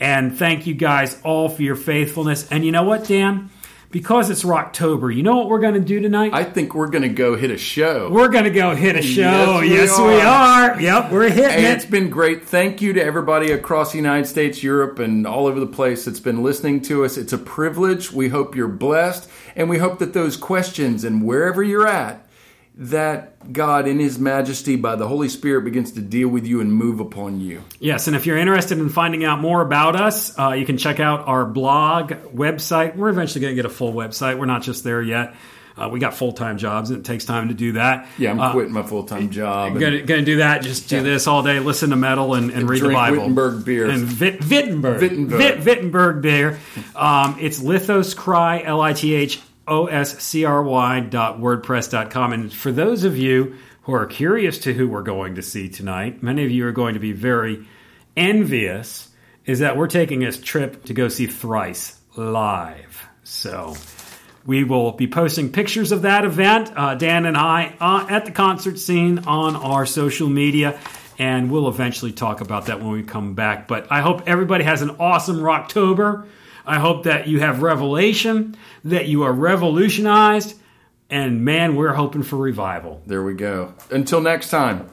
And thank you guys all for your faithfulness. And you know what, Dan? Because it's Rocktober, you know what we're going to do tonight? I think we're going to go hit a show. we're going to go hit a show. Yes, Yes, we we, are. are. Yep, we're hitting Hey, it. it's been great. Thank you to everybody across the United States, Europe, and all over the place that's been listening to us. It's a privilege. We hope you're blessed, and we hope that those questions and wherever you're at, that God, in His majesty, by the Holy Spirit, begins to deal with you and move upon you. Yes, and if you're interested in finding out more about us, uh, you can check out our blog website. We're eventually going to get a full website. We're not just there yet. Uh, we got full time jobs, and it takes time to do that. Yeah, I'm Uh, quitting my full time job. and- Gonna, gonna do that. Just do Yeah. this all day. Listen to metal and, and read the Bible. Wittenberg beer. and Vit, Wittenberg. Wittenberg. Vit, Wittenberg beer. Um, it's Lithos Cry L I T H O S C R Y dot wordpress dot com. And for those of you who are curious to who we're going to see tonight, many of you are going to be very envious. Is that we're taking a trip to go see Thrice live. So. We will be posting pictures of that event, uh, Dan and I, uh, at the concert scene on our social media, and we'll eventually talk about that when we come back. But I hope everybody has an awesome Rocktober. I hope that you have revelation, that you are revolutionized, and man, we're hoping for revival. there we go. Until next time.